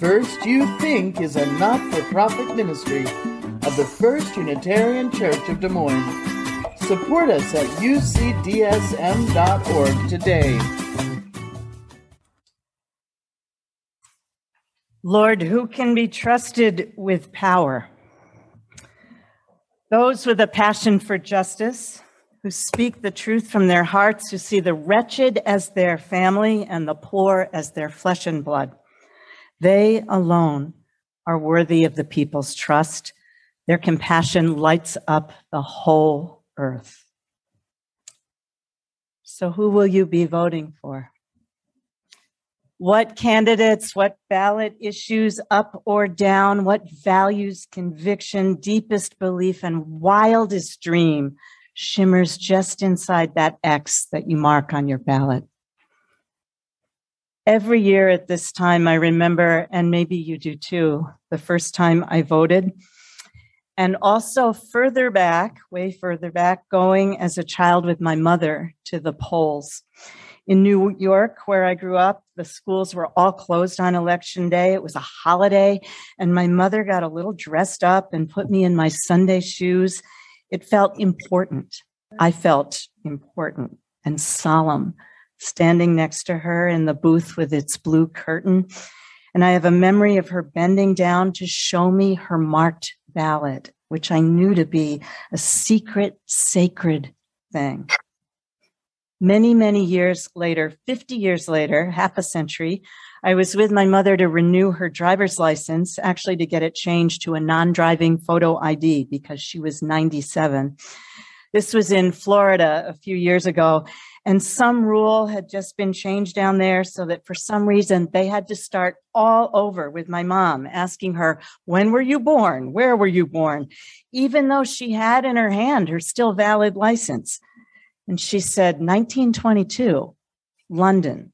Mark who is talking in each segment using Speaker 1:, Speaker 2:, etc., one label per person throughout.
Speaker 1: First You Think is a not for profit ministry of the First Unitarian Church of Des Moines. Support us at ucdsm.org today.
Speaker 2: Lord, who can be trusted with power? Those with a passion for justice, who speak the truth from their hearts, who see the wretched as their family and the poor as their flesh and blood. They alone are worthy of the people's trust. Their compassion lights up the whole earth. So, who will you be voting for? What candidates, what ballot issues, up or down, what values, conviction, deepest belief, and wildest dream shimmers just inside that X that you mark on your ballot? Every year at this time, I remember, and maybe you do too, the first time I voted. And also further back, way further back, going as a child with my mother to the polls. In New York, where I grew up, the schools were all closed on election day. It was a holiday, and my mother got a little dressed up and put me in my Sunday shoes. It felt important. I felt important and solemn standing next to her in the booth with its blue curtain. And I have a memory of her bending down to show me her marked ballot, which I knew to be a secret, sacred thing. Many, many years later, 50 years later, half a century, I was with my mother to renew her driver's license, actually to get it changed to a non driving photo ID because she was 97. This was in Florida a few years ago. And some rule had just been changed down there so that for some reason they had to start all over with my mom, asking her, When were you born? Where were you born? Even though she had in her hand her still valid license. And she said, 1922, London.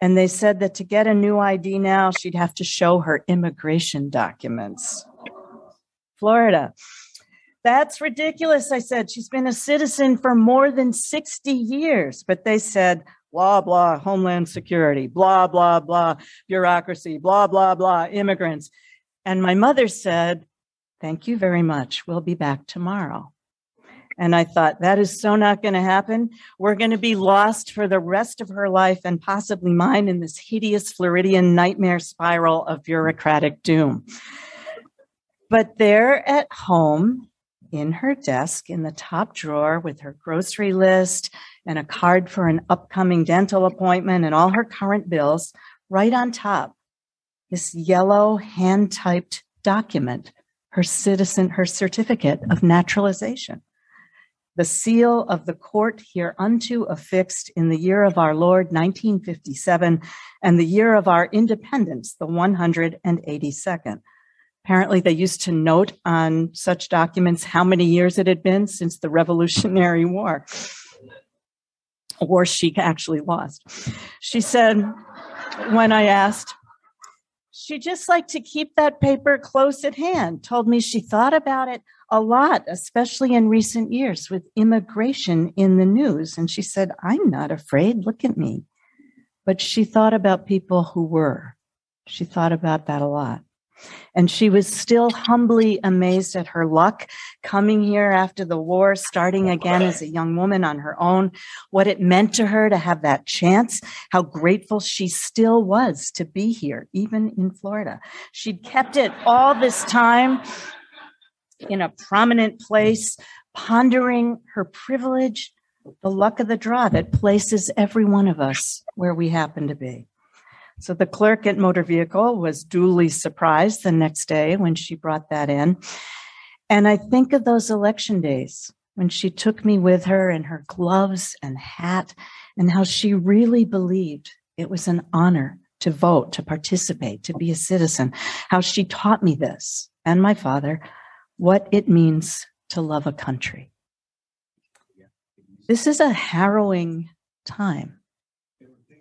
Speaker 2: And they said that to get a new ID now, she'd have to show her immigration documents. Florida. That's ridiculous. I said, she's been a citizen for more than 60 years. But they said, blah, blah, Homeland Security, blah, blah, blah, bureaucracy, blah, blah, blah, immigrants. And my mother said, Thank you very much. We'll be back tomorrow. And I thought, that is so not going to happen. We're going to be lost for the rest of her life and possibly mine in this hideous Floridian nightmare spiral of bureaucratic doom. But there at home, in her desk in the top drawer with her grocery list and a card for an upcoming dental appointment and all her current bills, right on top, this yellow hand typed document, her citizen, her certificate of naturalization. The seal of the court hereunto affixed in the year of our Lord 1957 and the year of our independence, the 182nd. Apparently, they used to note on such documents how many years it had been since the Revolutionary War, a war she actually lost. She said, when I asked, she just liked to keep that paper close at hand, told me she thought about it a lot, especially in recent years with immigration in the news. And she said, I'm not afraid. Look at me. But she thought about people who were. She thought about that a lot. And she was still humbly amazed at her luck coming here after the war, starting again as a young woman on her own, what it meant to her to have that chance, how grateful she still was to be here, even in Florida. She'd kept it all this time in a prominent place, pondering her privilege, the luck of the draw that places every one of us where we happen to be. So the clerk at motor vehicle was duly surprised the next day when she brought that in. And I think of those election days when she took me with her in her gloves and hat and how she really believed it was an honor to vote, to participate, to be a citizen, how she taught me this and my father what it means to love a country. This is a harrowing time,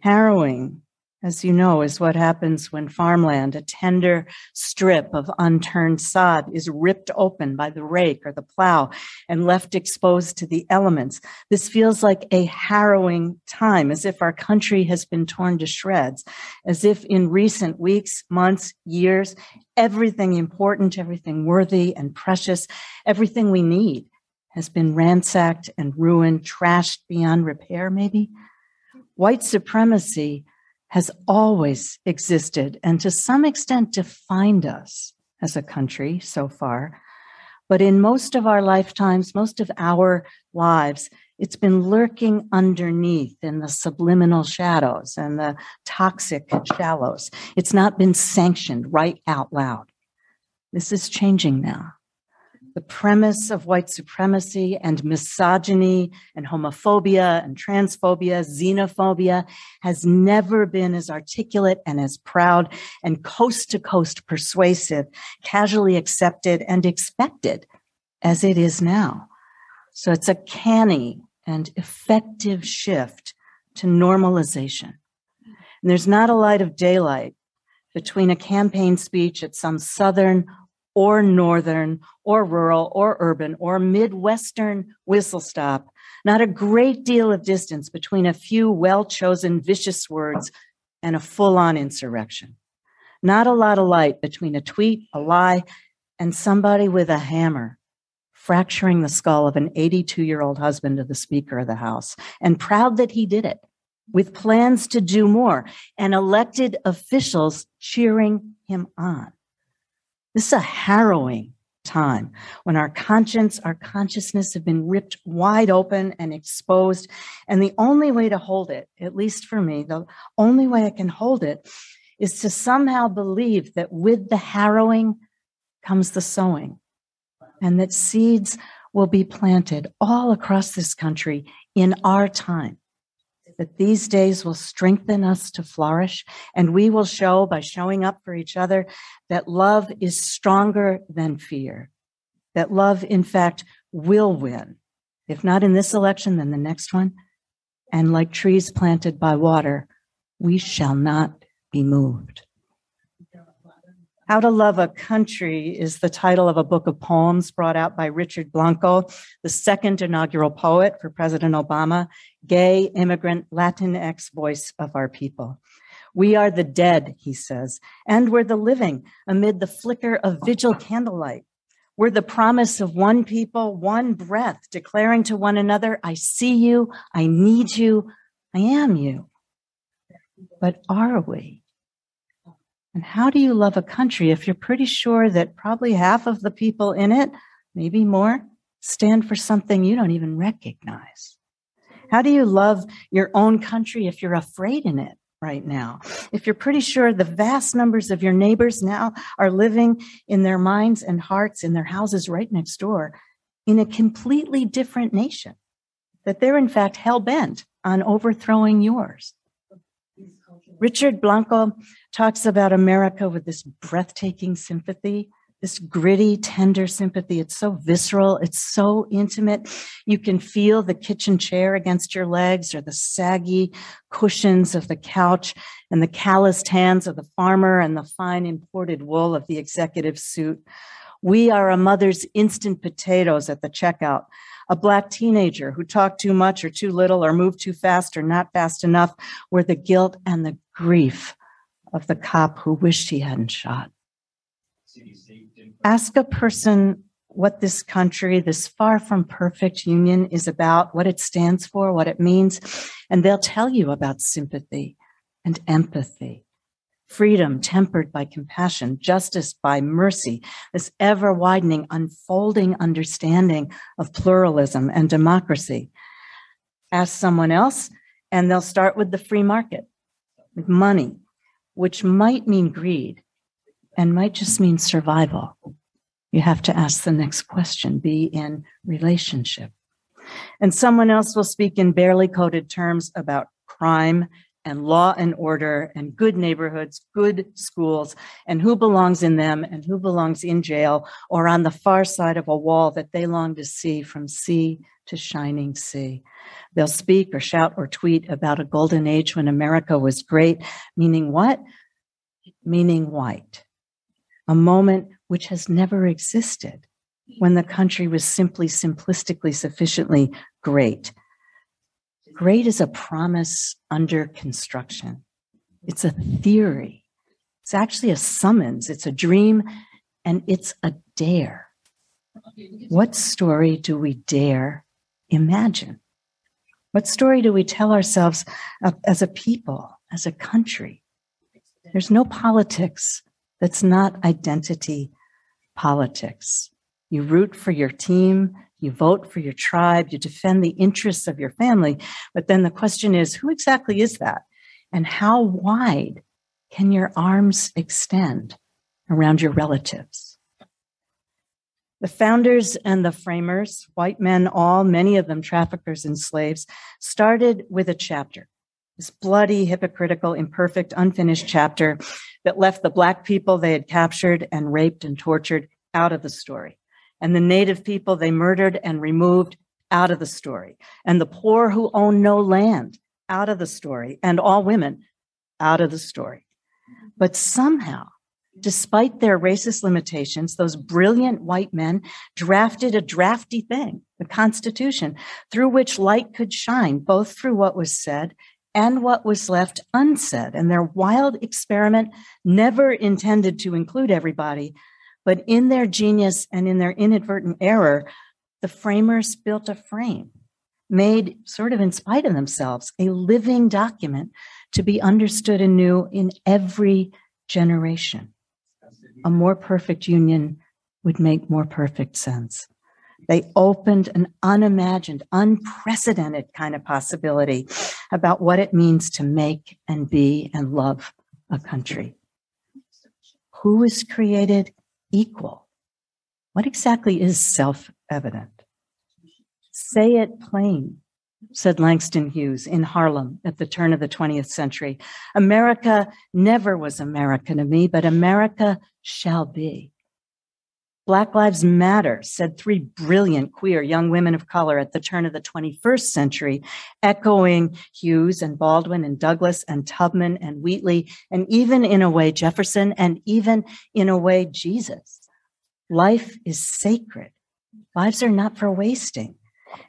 Speaker 2: harrowing as you know, is what happens when farmland, a tender strip of unturned sod, is ripped open by the rake or the plow and left exposed to the elements. This feels like a harrowing time, as if our country has been torn to shreds, as if in recent weeks, months, years, everything important, everything worthy and precious, everything we need has been ransacked and ruined, trashed beyond repair, maybe. White supremacy has always existed and to some extent defined us as a country so far. But in most of our lifetimes, most of our lives, it's been lurking underneath in the subliminal shadows and the toxic shallows. It's not been sanctioned right out loud. This is changing now the premise of white supremacy and misogyny and homophobia and transphobia, xenophobia has never been as articulate and as proud and coast to coast persuasive, casually accepted and expected as it is now. So it's a canny and effective shift to normalization. And there's not a light of daylight between a campaign speech at some Southern or northern or rural or urban or midwestern whistle stop, not a great deal of distance between a few well chosen vicious words and a full on insurrection. Not a lot of light between a tweet, a lie, and somebody with a hammer fracturing the skull of an 82 year old husband of the Speaker of the House, and proud that he did it, with plans to do more, and elected officials cheering him on. This is a harrowing time when our conscience, our consciousness have been ripped wide open and exposed. And the only way to hold it, at least for me, the only way I can hold it is to somehow believe that with the harrowing comes the sowing and that seeds will be planted all across this country in our time that these days will strengthen us to flourish, and we will show by showing up for each other that love is stronger than fear, that love, in fact, will win. If not in this election, then the next one. And like trees planted by water, we shall not be moved. How to Love a Country is the title of a book of poems brought out by Richard Blanco, the second inaugural poet for President Obama, gay, immigrant, Latinx voice of our people. We are the dead, he says, and we're the living amid the flicker of vigil candlelight. We're the promise of one people, one breath, declaring to one another, I see you, I need you, I am you. But are we? And how do you love a country if you're pretty sure that probably half of the people in it, maybe more, stand for something you don't even recognize? How do you love your own country if you're afraid in it right now? If you're pretty sure the vast numbers of your neighbors now are living in their minds and hearts in their houses right next door in a completely different nation, that they're in fact hell bent on overthrowing yours. Richard Blanco talks about America with this breathtaking sympathy, this gritty, tender sympathy. It's so visceral. It's so intimate. You can feel the kitchen chair against your legs or the saggy cushions of the couch and the calloused hands of the farmer and the fine imported wool of the executive suit. We are a mother's instant potatoes at the checkout a black teenager who talked too much or too little or moved too fast or not fast enough were the guilt and the grief of the cop who wished he hadn't shot. Ask a person what this country, this far from perfect union is about, what it stands for, what it means, and they'll tell you about sympathy and empathy freedom tempered by compassion, justice by mercy, this ever widening, unfolding understanding of pluralism and democracy. Ask someone else, and they'll start with the free market, with money, which might mean greed and might just mean survival. You have to ask the next question be in relationship. And someone else will speak in barely coded terms about crime and law and order and good neighborhoods, good schools, and who belongs in them and who belongs in jail or on the far side of a wall that they long to see from sea to shining sea. They'll speak or shout or tweet about a golden age when America was great, meaning what? Meaning white. A moment which has never existed when the country was simply, simplistically, sufficiently great. Great is a promise under construction. It's a theory. It's actually a summons. It's a dream and it's a dare. What story do we dare imagine? What story do we tell ourselves as a people, as a country? There's no politics that's not identity politics. You root for your team, you vote for your tribe, you defend the interests of your family. But then the question is who exactly is that? And how wide can your arms extend around your relatives? The founders and the framers, white men all, many of them traffickers and slaves, started with a chapter, this bloody, hypocritical, imperfect, unfinished chapter that left the Black people they had captured and raped and tortured out of the story and the native people they murdered and removed out of the story, and the poor who own no land out of the story, and all women out of the story. But somehow, despite their racist limitations, those brilliant white men drafted a drafty thing, the Constitution, through which light could shine, both through what was said and what was left unsaid. And their wild experiment never intended to include everybody, but in their genius and in their inadvertent error, the framers built a frame, made sort of in spite of themselves, a living document to be understood anew in every generation. A more perfect union would make more perfect sense. They opened an unimagined, unprecedented kind of possibility about what it means to make and be and love a country. Who is created equal. What exactly is self evident? Say it plain, said Langston Hughes in Harlem at the turn of the 20th century. America never was America to me, but America shall be. Black Lives Matter, said three brilliant queer young women of color at the turn of the 21st century, echoing Hughes and Baldwin and Douglass and Tubman and Wheatley, and even in a way Jefferson, and even in a way Jesus. Life is sacred. Lives are not for wasting.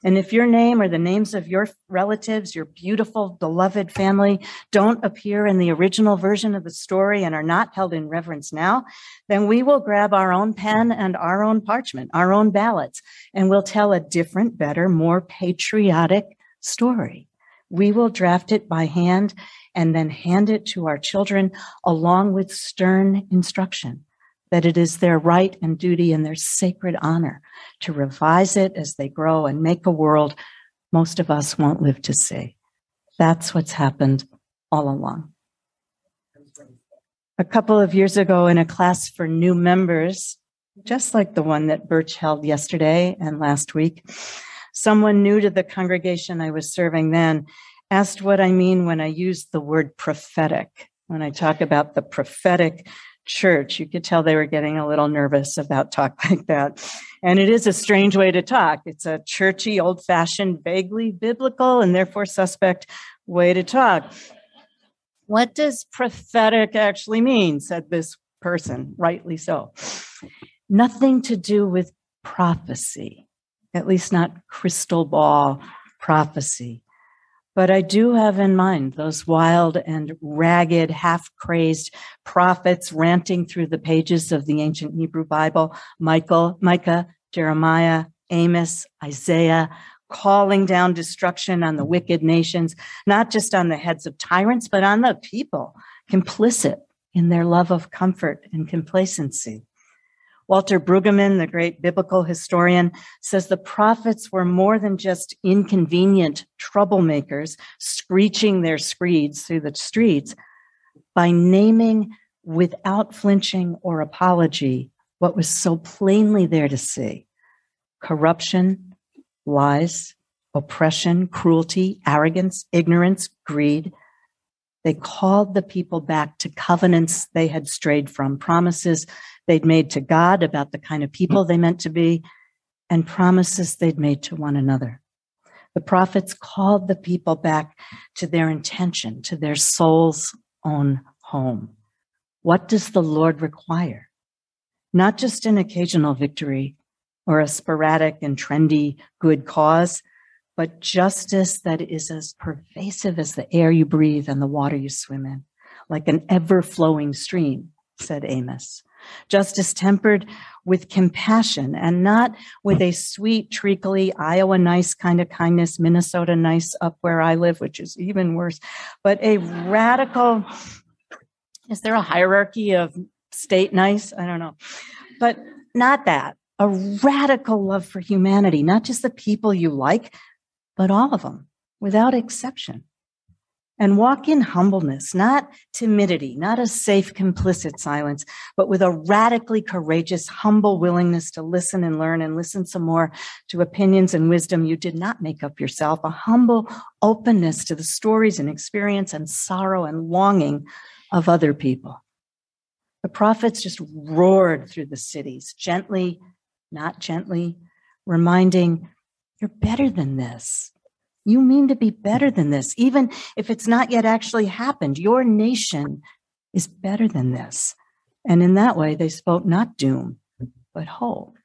Speaker 2: And if your name or the names of your relatives, your beautiful, beloved family don't appear in the original version of the story and are not held in reverence now, then we will grab our own pen and our own parchment, our own ballots, and we'll tell a different, better, more patriotic story. We will draft it by hand and then hand it to our children along with stern instruction that it is their right and duty and their sacred honor to revise it as they grow and make a world most of us won't live to see. That's what's happened all along. A couple of years ago, in a class for new members, just like the one that Birch held yesterday and last week, someone new to the congregation I was serving then asked what I mean when I use the word prophetic. When I talk about the prophetic church. You could tell they were getting a little nervous about talk like that. And it is a strange way to talk. It's a churchy, old fashioned, vaguely biblical, and therefore suspect way to talk. What does prophetic actually mean? said this person, rightly so. Nothing to do with prophecy, at least not crystal ball prophecy. But I do have in mind those wild and ragged, half crazed prophets ranting through the pages of the ancient Hebrew Bible Michael, Micah, Jeremiah, Amos, Isaiah, calling down destruction on the wicked nations, not just on the heads of tyrants, but on the people, complicit in their love of comfort and complacency. Walter Brueggemann, the great biblical historian, says the prophets were more than just inconvenient troublemakers screeching their screeds through the streets by naming without flinching or apology what was so plainly there to see. Corruption, lies, oppression, cruelty, arrogance, ignorance, greed, They called the people back to covenants they had strayed from, promises they'd made to God about the kind of people they meant to be, and promises they'd made to one another. The prophets called the people back to their intention, to their soul's own home. What does the Lord require? Not just an occasional victory or a sporadic and trendy good cause, but justice that is as pervasive as the air you breathe and the water you swim in, like an ever flowing stream, said Amos. Justice tempered with compassion and not with a sweet, treacly, Iowa nice kind of kindness, Minnesota nice up where I live, which is even worse, but a radical, is there a hierarchy of state nice? I don't know. But not that. A radical love for humanity, not just the people you like, but all of them without exception. And walk in humbleness, not timidity, not a safe, complicit silence, but with a radically courageous, humble willingness to listen and learn and listen some more to opinions and wisdom. You did not make up yourself, a humble openness to the stories and experience and sorrow and longing of other people. The prophets just roared through the cities, gently, not gently, reminding, You're better than this. You mean to be better than this, even if it's not yet actually happened. Your nation is better than this. And in that way, they spoke not doom, but hope.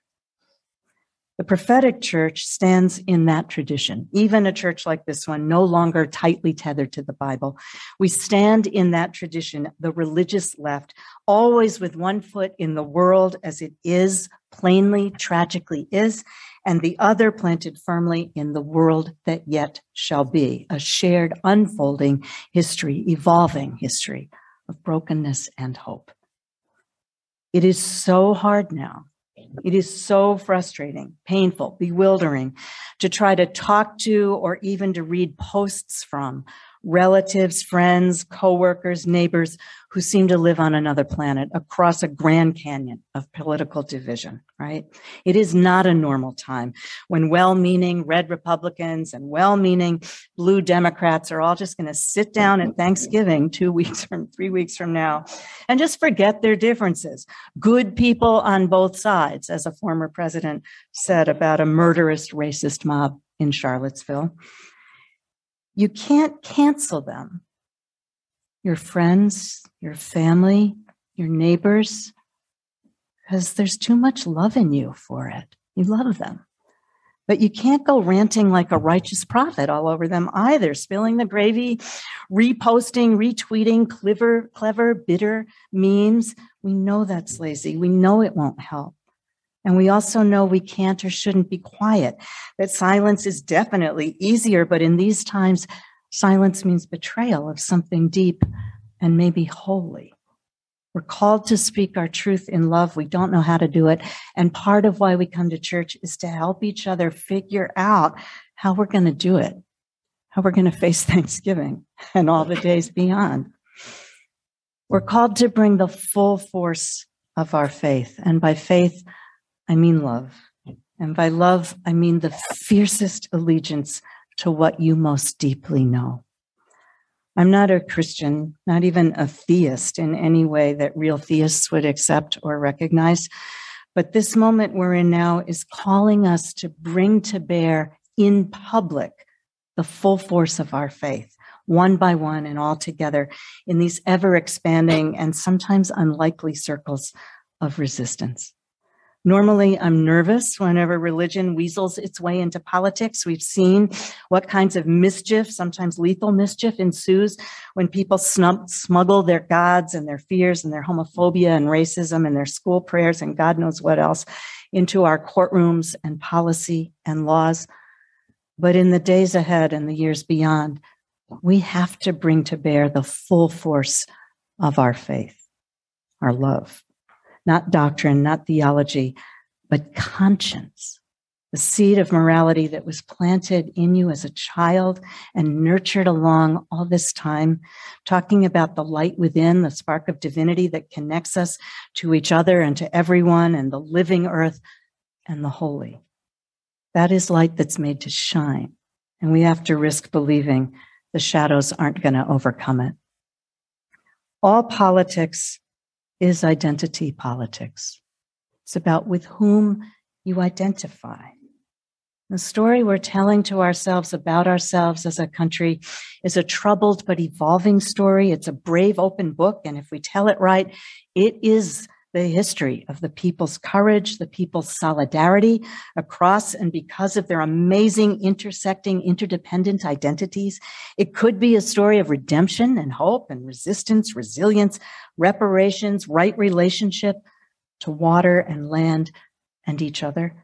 Speaker 2: The prophetic church stands in that tradition, even a church like this one, no longer tightly tethered to the Bible. We stand in that tradition, the religious left, always with one foot in the world as it is, plainly, tragically is, and the other planted firmly in the world that yet shall be, a shared unfolding history, evolving history of brokenness and hope. It is so hard now. It is so frustrating, painful, bewildering to try to talk to or even to read posts from relatives, friends, coworkers, neighbors who seem to live on another planet across a grand canyon of political division, right? It is not a normal time when well-meaning red Republicans and well-meaning blue Democrats are all just going to sit down at Thanksgiving 2 weeks from 3 weeks from now and just forget their differences. Good people on both sides as a former president said about a murderous racist mob in Charlottesville. You can't cancel them. Your friends, your family, your neighbors, because there's too much love in you for it. You love them. But you can't go ranting like a righteous prophet all over them either, spilling the gravy, reposting, retweeting clever, clever, bitter memes. We know that's lazy. We know it won't help. And we also know we can't or shouldn't be quiet, that silence is definitely easier, but in these times, silence means betrayal of something deep and maybe holy. We're called to speak our truth in love. We don't know how to do it. And part of why we come to church is to help each other figure out how we're going to do it, how we're going to face Thanksgiving and all the days beyond. We're called to bring the full force of our faith. And by faith, I mean love. And by love, I mean the fiercest allegiance to what you most deeply know. I'm not a Christian, not even a theist in any way that real theists would accept or recognize. But this moment we're in now is calling us to bring to bear in public the full force of our faith, one by one and all together in these ever expanding and sometimes unlikely circles of resistance. Normally, I'm nervous whenever religion weasels its way into politics. We've seen what kinds of mischief, sometimes lethal mischief, ensues when people snub, smuggle their gods and their fears and their homophobia and racism and their school prayers and God knows what else into our courtrooms and policy and laws. But in the days ahead and the years beyond, we have to bring to bear the full force of our faith, our love not doctrine, not theology, but conscience, the seed of morality that was planted in you as a child and nurtured along all this time, talking about the light within, the spark of divinity that connects us to each other and to everyone and the living earth and the holy. That is light that's made to shine. And we have to risk believing the shadows aren't going to overcome it. All politics is identity politics. It's about with whom you identify. The story we're telling to ourselves about ourselves as a country is a troubled but evolving story. It's a brave, open book. And if we tell it right, it is the history of the people's courage, the people's solidarity across and because of their amazing intersecting, interdependent identities. It could be a story of redemption and hope and resistance, resilience, reparations, right relationship to water and land and each other.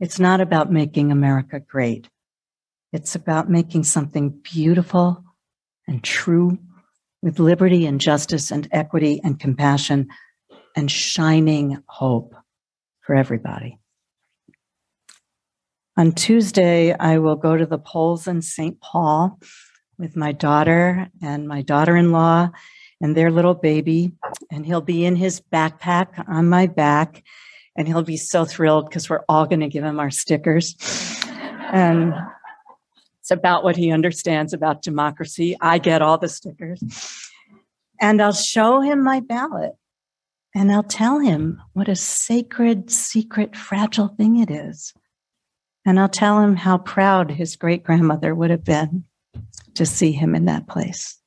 Speaker 2: It's not about making America great. It's about making something beautiful and true with liberty and justice and equity and compassion and shining hope for everybody. On Tuesday, I will go to the polls in St. Paul with my daughter and my daughter in law and their little baby. And he'll be in his backpack on my back. And he'll be so thrilled because we're all going to give him our stickers. And it's about what he understands about democracy. I get all the stickers. And I'll show him my ballot and I'll tell him what a sacred, secret, fragile thing it is. And I'll tell him how proud his great grandmother would have been to see him in that place.